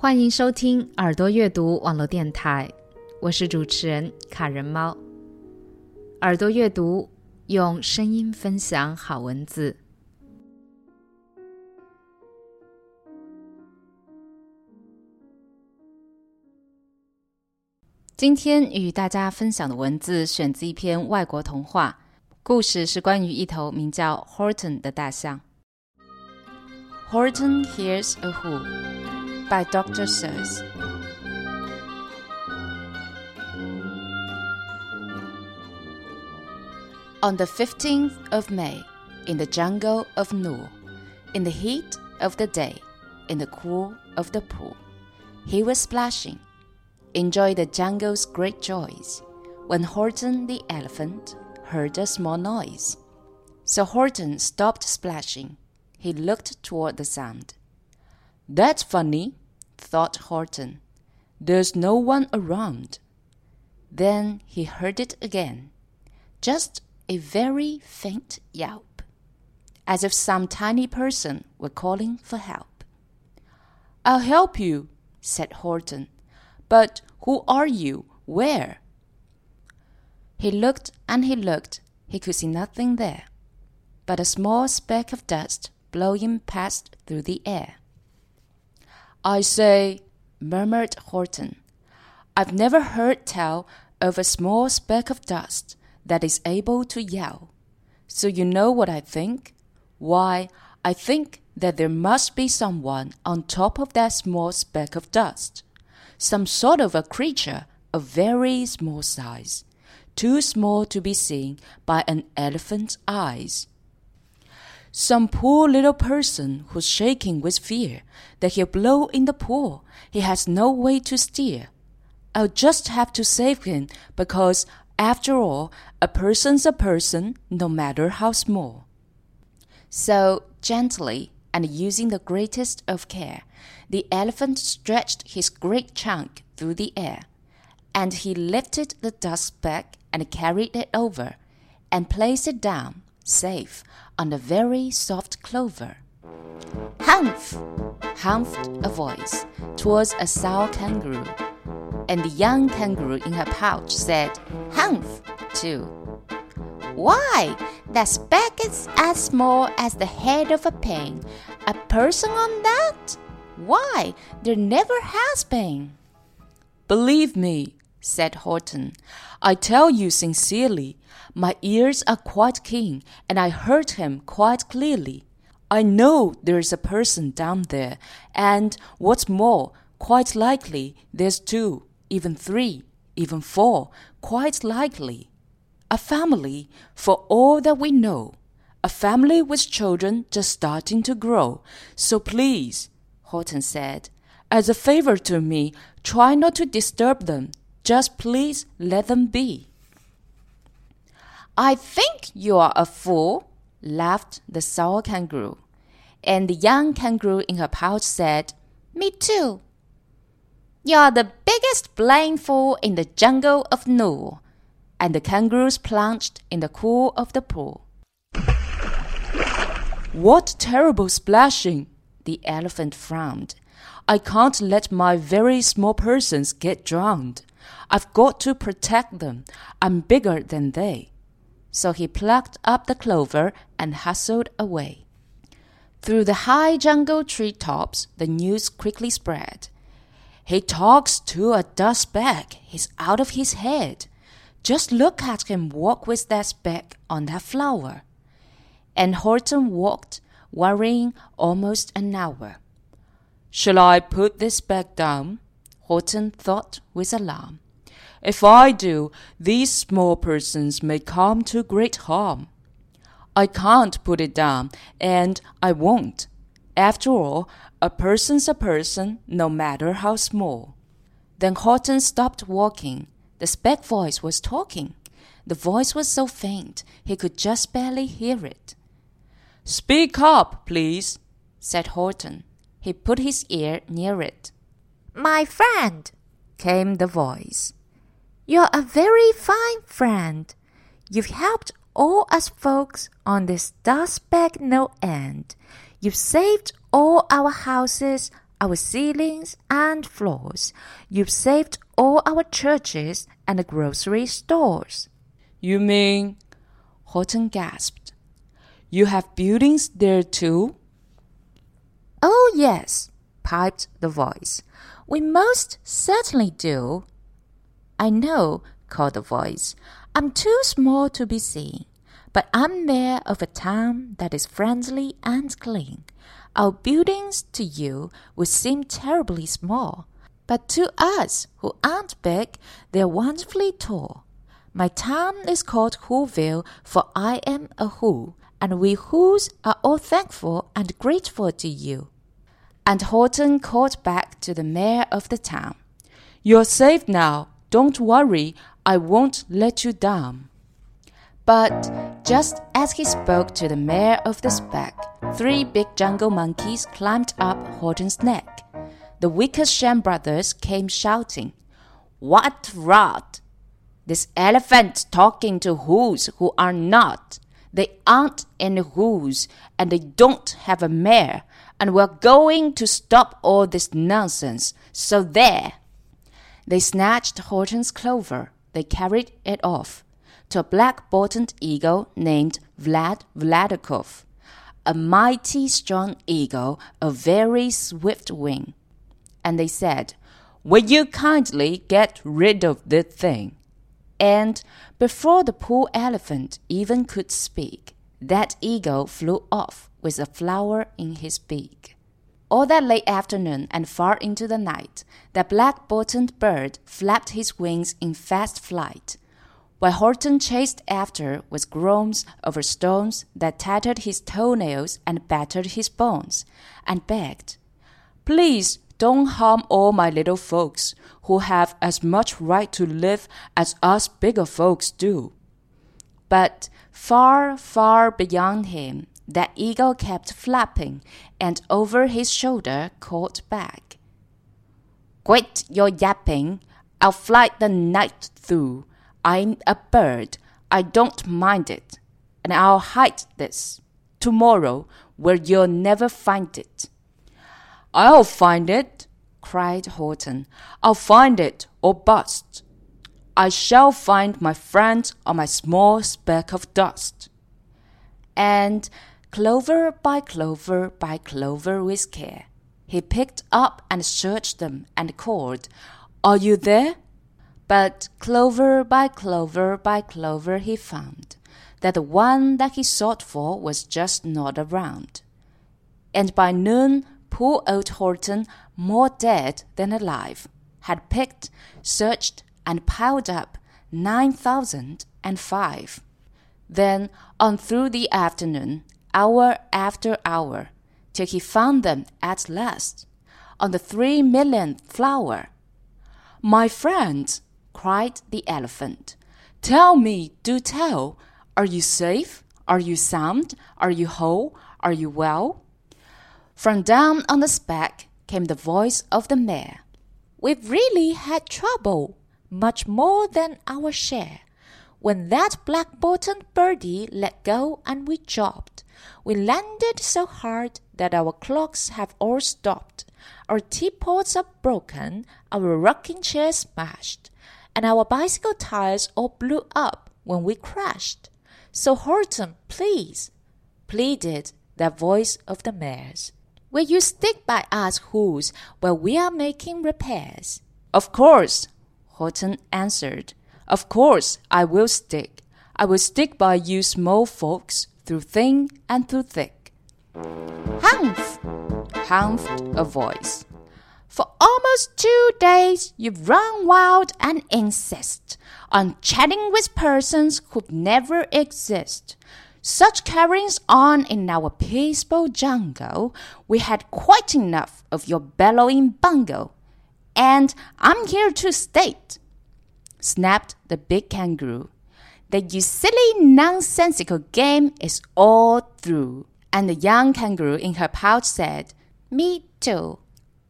欢迎收听耳朵阅读网络电台，我是主持人卡人猫。耳朵阅读用声音分享好文字。今天与大家分享的文字选自一篇外国童话，故事是关于一头名叫 Horton 的大象。Horton hears a who by Dr. Seuss. On the 15th of May, in the jungle of Nool, in the heat of the day, in the cool of the pool, he was splashing, enjoying the jungle's great joys, when Horton the elephant heard a small noise. So Horton stopped splashing. He looked toward the sound. That's funny, thought Horton. There's no one around. Then he heard it again. Just a very faint yelp, as if some tiny person were calling for help. I'll help you, said Horton. But who are you? Where? He looked and he looked. He could see nothing there but a small speck of dust blowing past through the air. I say, murmured Horton, I've never heard tell of a small speck of dust that is able to yell. So you know what I think? Why, I think that there must be someone on top of that small speck of dust. Some sort of a creature of very small size, too small to be seen by an elephant's eyes. Some poor little person who's shaking with fear that he'll blow in the pool. He has no way to steer. I'll just have to save him because, after all, a person's a person, no matter how small. So, gently and using the greatest of care, the elephant stretched his great trunk through the air, and he lifted the dust back and carried it over, and placed it down, safe, on a very soft clover. Humph! humphed a voice towards a sow kangaroo, and the young kangaroo in her pouch said, Humph! too. Why, that speck is as small as the head of a pin. A person on that? Why, there never has been. Believe me, said Horton, I tell you sincerely, my ears are quite keen, and I heard him quite clearly. I know there's a person down there, and what's more, quite likely there's two, even three, even four, quite likely. A family, for all that we know. A family with children just starting to grow. So please, Horton said, as a favor to me, try not to disturb them. Just please let them be. I think you are a fool, laughed the sour kangaroo. And the young kangaroo in her pouch said, Me too. You're the biggest blind fool in the jungle of Nool. And the kangaroos plunged in the cool of the pool. What terrible splashing! The elephant frowned. I can't let my very small persons get drowned. I've got to protect them. I'm bigger than they. So he plucked up the clover and hustled away. Through the high jungle tree tops, the news quickly spread. He talks to a dust bag. He's out of his head. Just look at him walk with that speck on that flower. And Horton walked, worrying almost an hour. Shall I put this speck down? Horton thought with alarm. If I do, these small persons may come to great harm. I can't put it down, and I won't. After all, a person's a person, no matter how small. Then Horton stopped walking. The speck voice was talking. The voice was so faint he could just barely hear it. Speak up, please, said Horton. He put his ear near it. My friend, came the voice. You're a very fine friend. You've helped all us folks on this dust speck no end. You've saved all our houses, our ceilings and floors. You've saved all our churches and the grocery stores. You mean? Horton gasped. You have buildings there too? Oh, yes, piped the voice. We most certainly do. I know, called the voice. I'm too small to be seen, but I'm mayor of a town that is friendly and clean. Our buildings to you would seem terribly small, but to us who aren't big, they're wonderfully tall. My town is called Whoville, for I am a Who, and we Whos are all thankful and grateful to you. And Horton called back to the mayor of the town, You're safe now. Don't worry. I won't let you down. But just as he spoke to the mayor of the speck, three big jungle monkeys climbed up Horton's neck. The Wickersham brothers came shouting, What rot! This elephant talking to whos who are not. They aren't any whos, and they don't have a mayor, and we're going to stop all this nonsense. So there. They snatched Horton's clover. They carried it off to a black-bottomed eagle named Vlad Vladikov, a mighty strong eagle of very swift wing. And they said, Will you kindly get rid of this thing? And before the poor elephant even could speak, that eagle flew off with a flower in his beak. All that late afternoon and far into the night, the black bottomed bird flapped his wings in fast flight, while Horton chased after with groans over stones that tattered his toenails and battered his bones, and begged, Please don't harm all my little folks, who have as much right to live as us bigger folks do. But far, far beyond him, that eagle kept flapping, and over his shoulder called back, Quit your yapping, I'll fly the night through. I'm a bird, I don't mind it, and I'll hide this tomorrow where you'll never find it. I'll find it, cried Horton. I'll find it or bust. I shall find my friend on my small speck of dust. And clover by clover by clover with care, he picked up and searched them and called, Are you there? But clover by clover by clover he found that the one that he sought for was just not around. And by noon poor old Horton, more dead than alive, had picked, searched, and piled up nine thousand and five. Then on through the afternoon, hour after hour, till he found them at last, on the three millionth flower. My friend, cried the elephant, tell me, do tell, are you safe? Are you sound? Are you whole? Are you well? From down on the speck came the voice of the mayor. We've really had trouble, much more than our share. When that black-bottomed birdie let go and we dropped, we landed so hard that our clocks have all stopped. Our teapots are broken, our rocking chairs smashed, and our bicycle tires all blew up when we crashed. So Horton, please, pleaded the voice of the mayor's. Will you stick by us whos while we are making repairs? Of course, Horton answered. Of course I will stick. I will stick by you small folks through thin and through thick. Humph! humphed a voice. For almost two days you've run wild and insist on chatting with persons who never exist. Such carryings on in our peaceful jungle, we had quite enough of your bellowing bungle. And I'm here to state, snapped the big kangaroo, that your silly nonsensical game is all through. And the young kangaroo in her pouch said, Me too.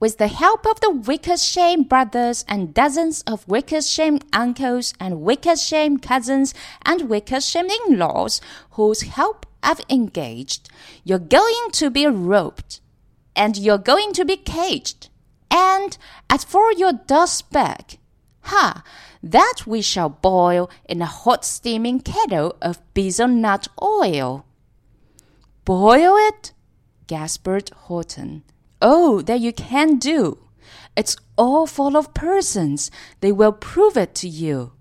With the help of the Wickersham brothers and dozens of Wickersham uncles and Wickersham cousins and Wickersham in-laws whose help I've engaged, you're going to be roped. and you're going to be caged. And as for your dust bag, ha, that we shall boil in a hot steaming kettle of Beezle-Nut oil. Boil it? gasped Horton. Oh, that you can do. It's all full of persons. They will prove it to you.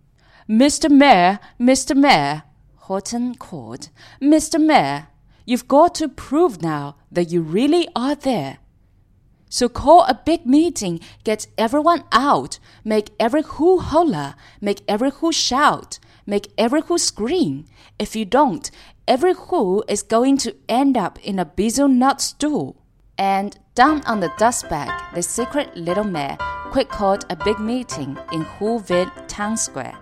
Mr. Mayor, Mr. Mayor, Horton called. Mr. Mayor, you've got to prove now that you really are there. So call a big meeting, get everyone out, make every who holler, make every who shout, make every who scream. If you don't, every who is going to end up in a Beezle-Nut stool. And down on the dust bag, the secret little mayor quick called a big meeting in Whoville town square.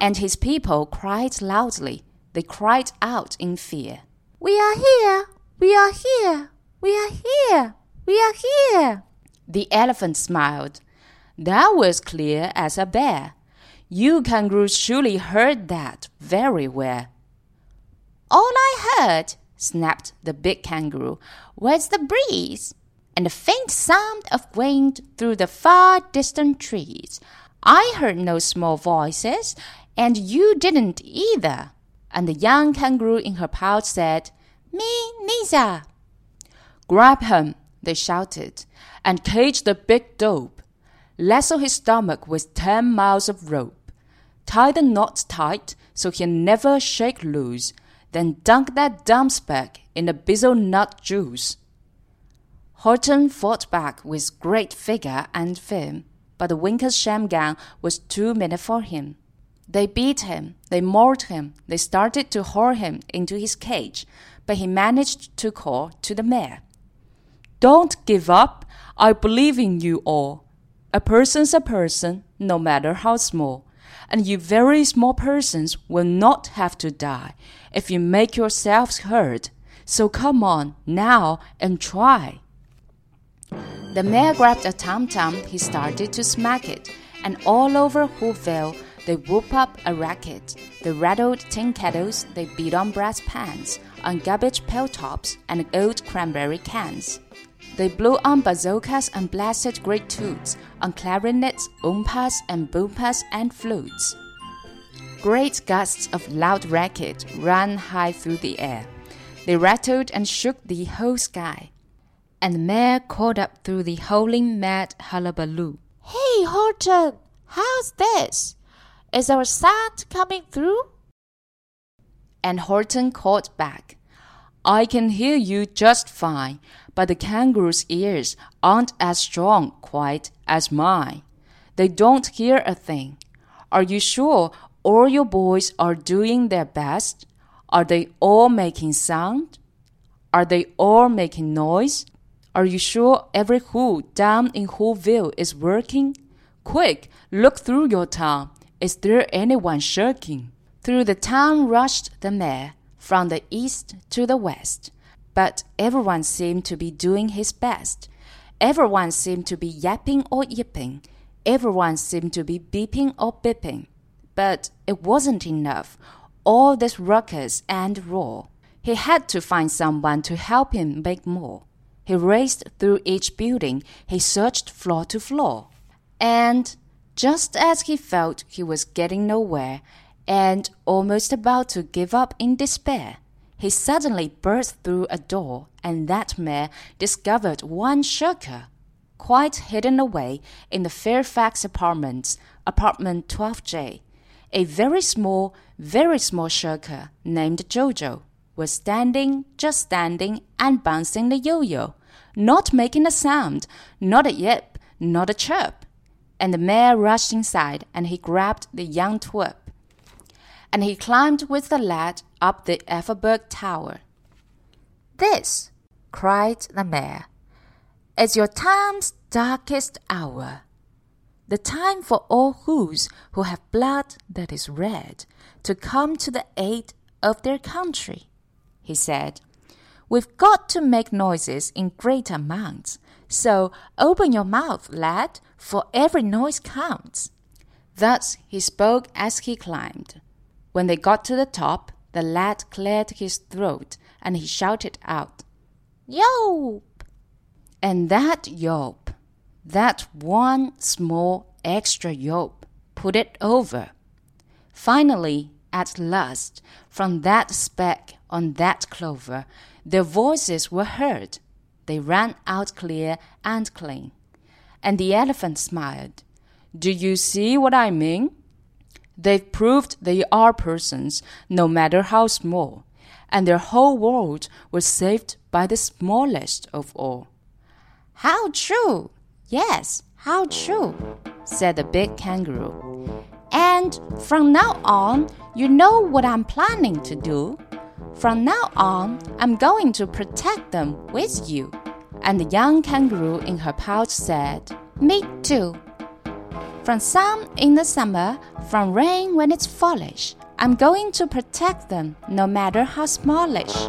And his people cried loudly. They cried out in fear. We are here! We are here! We are here! We are here! The elephant smiled. That was clear as a bear. You kangaroos surely heard that very well. All I heard, snapped the big kangaroo, was the breeze and the faint sound of wind through the far distant trees. I heard no small voices, and you didn't either. And the young kangaroo in her pouch said, Me neither. Grab him, they shouted, and cage the big dope. Lasso his stomach with ten miles of rope. Tie the knots tight so he'll never shake loose. Then dunk that dumpspec in the Beezle-Nut juice. Horton fought back with great vigor and vim, but the Wickersham gang was too many for him. They beat him, they mauled him, they started to haul him into his cage, but he managed to call to the mayor. Don't give up. I believe in you all. A person's a person, no matter how small. And you very small persons will not have to die if you make yourselves heard. So come on now and try. The mayor grabbed a tom tom, he started to smack it, and all over Whoville they whoop up a racket. They rattled tin kettles, they beat on brass pans, on garbage pail tops, and old cranberry cans. They blew on bazookas and blasted great toots, on clarinets, oompas and boompas and flutes. Great gusts of loud racket ran high through the air. They rattled and shook the whole sky. And the mayor called up through the howling mad hullabaloo. Hey, Horton, how's this? Is our sound coming through? And Horton called back. I can hear you just fine, but the kangaroo's ears aren't as strong quite as mine. They don't hear a thing. Are you sure all your boys are doing their best? Are they all making sound? Are they all making noise? Are you sure every who down in Whoville is working? Quick, look through your town. Is there anyone shirking? Through the town rushed the mayor from the east to the west. But everyone seemed to be doing his best. Everyone seemed to be yapping or yipping. Everyone seemed to be beeping or bipping. But it wasn't enough. All this ruckus and roar. He had to find someone to help him make more. He raced through each building. He searched floor to floor. And just as he felt he was getting nowhere, and almost about to give up in despair, he suddenly burst through a door, and that mayor discovered one shirker, quite hidden away in the Fairfax apartments, apartment 12J. A very small, very small shirker named Jojo was standing, just standing, and bouncing the yo-yo, not making a sound, not a yip, not a chirp. And the mayor rushed inside, and he grabbed the young twerp and he climbed with the lad up the Eiffelberg Tower. This, cried the mayor, is your time's darkest hour. The time for all whos who have blood that is red to come to the aid of their country, he said. We've got to make noises in great amounts, so open your mouth, lad, for every noise counts. Thus he spoke as he climbed. When they got to the top, the lad cleared his throat and he shouted out, Yo! And that yelp, that one small extra yelp, put it over. Finally, at last, from that speck on that clover, their voices were heard. They ran out clear and clean. And the elephant smiled. Do you see what I mean? They've proved they are persons, no matter how small, and their whole world was saved by the smallest of all. How true! Yes, how true, said the big kangaroo. And from now on, you know what I'm planning to do. From now on, I'm going to protect them with you. And the young kangaroo in her pouch said, Me too. From sun in the summer, from rain when it's fallish, I'm going to protect them no matter how smallish.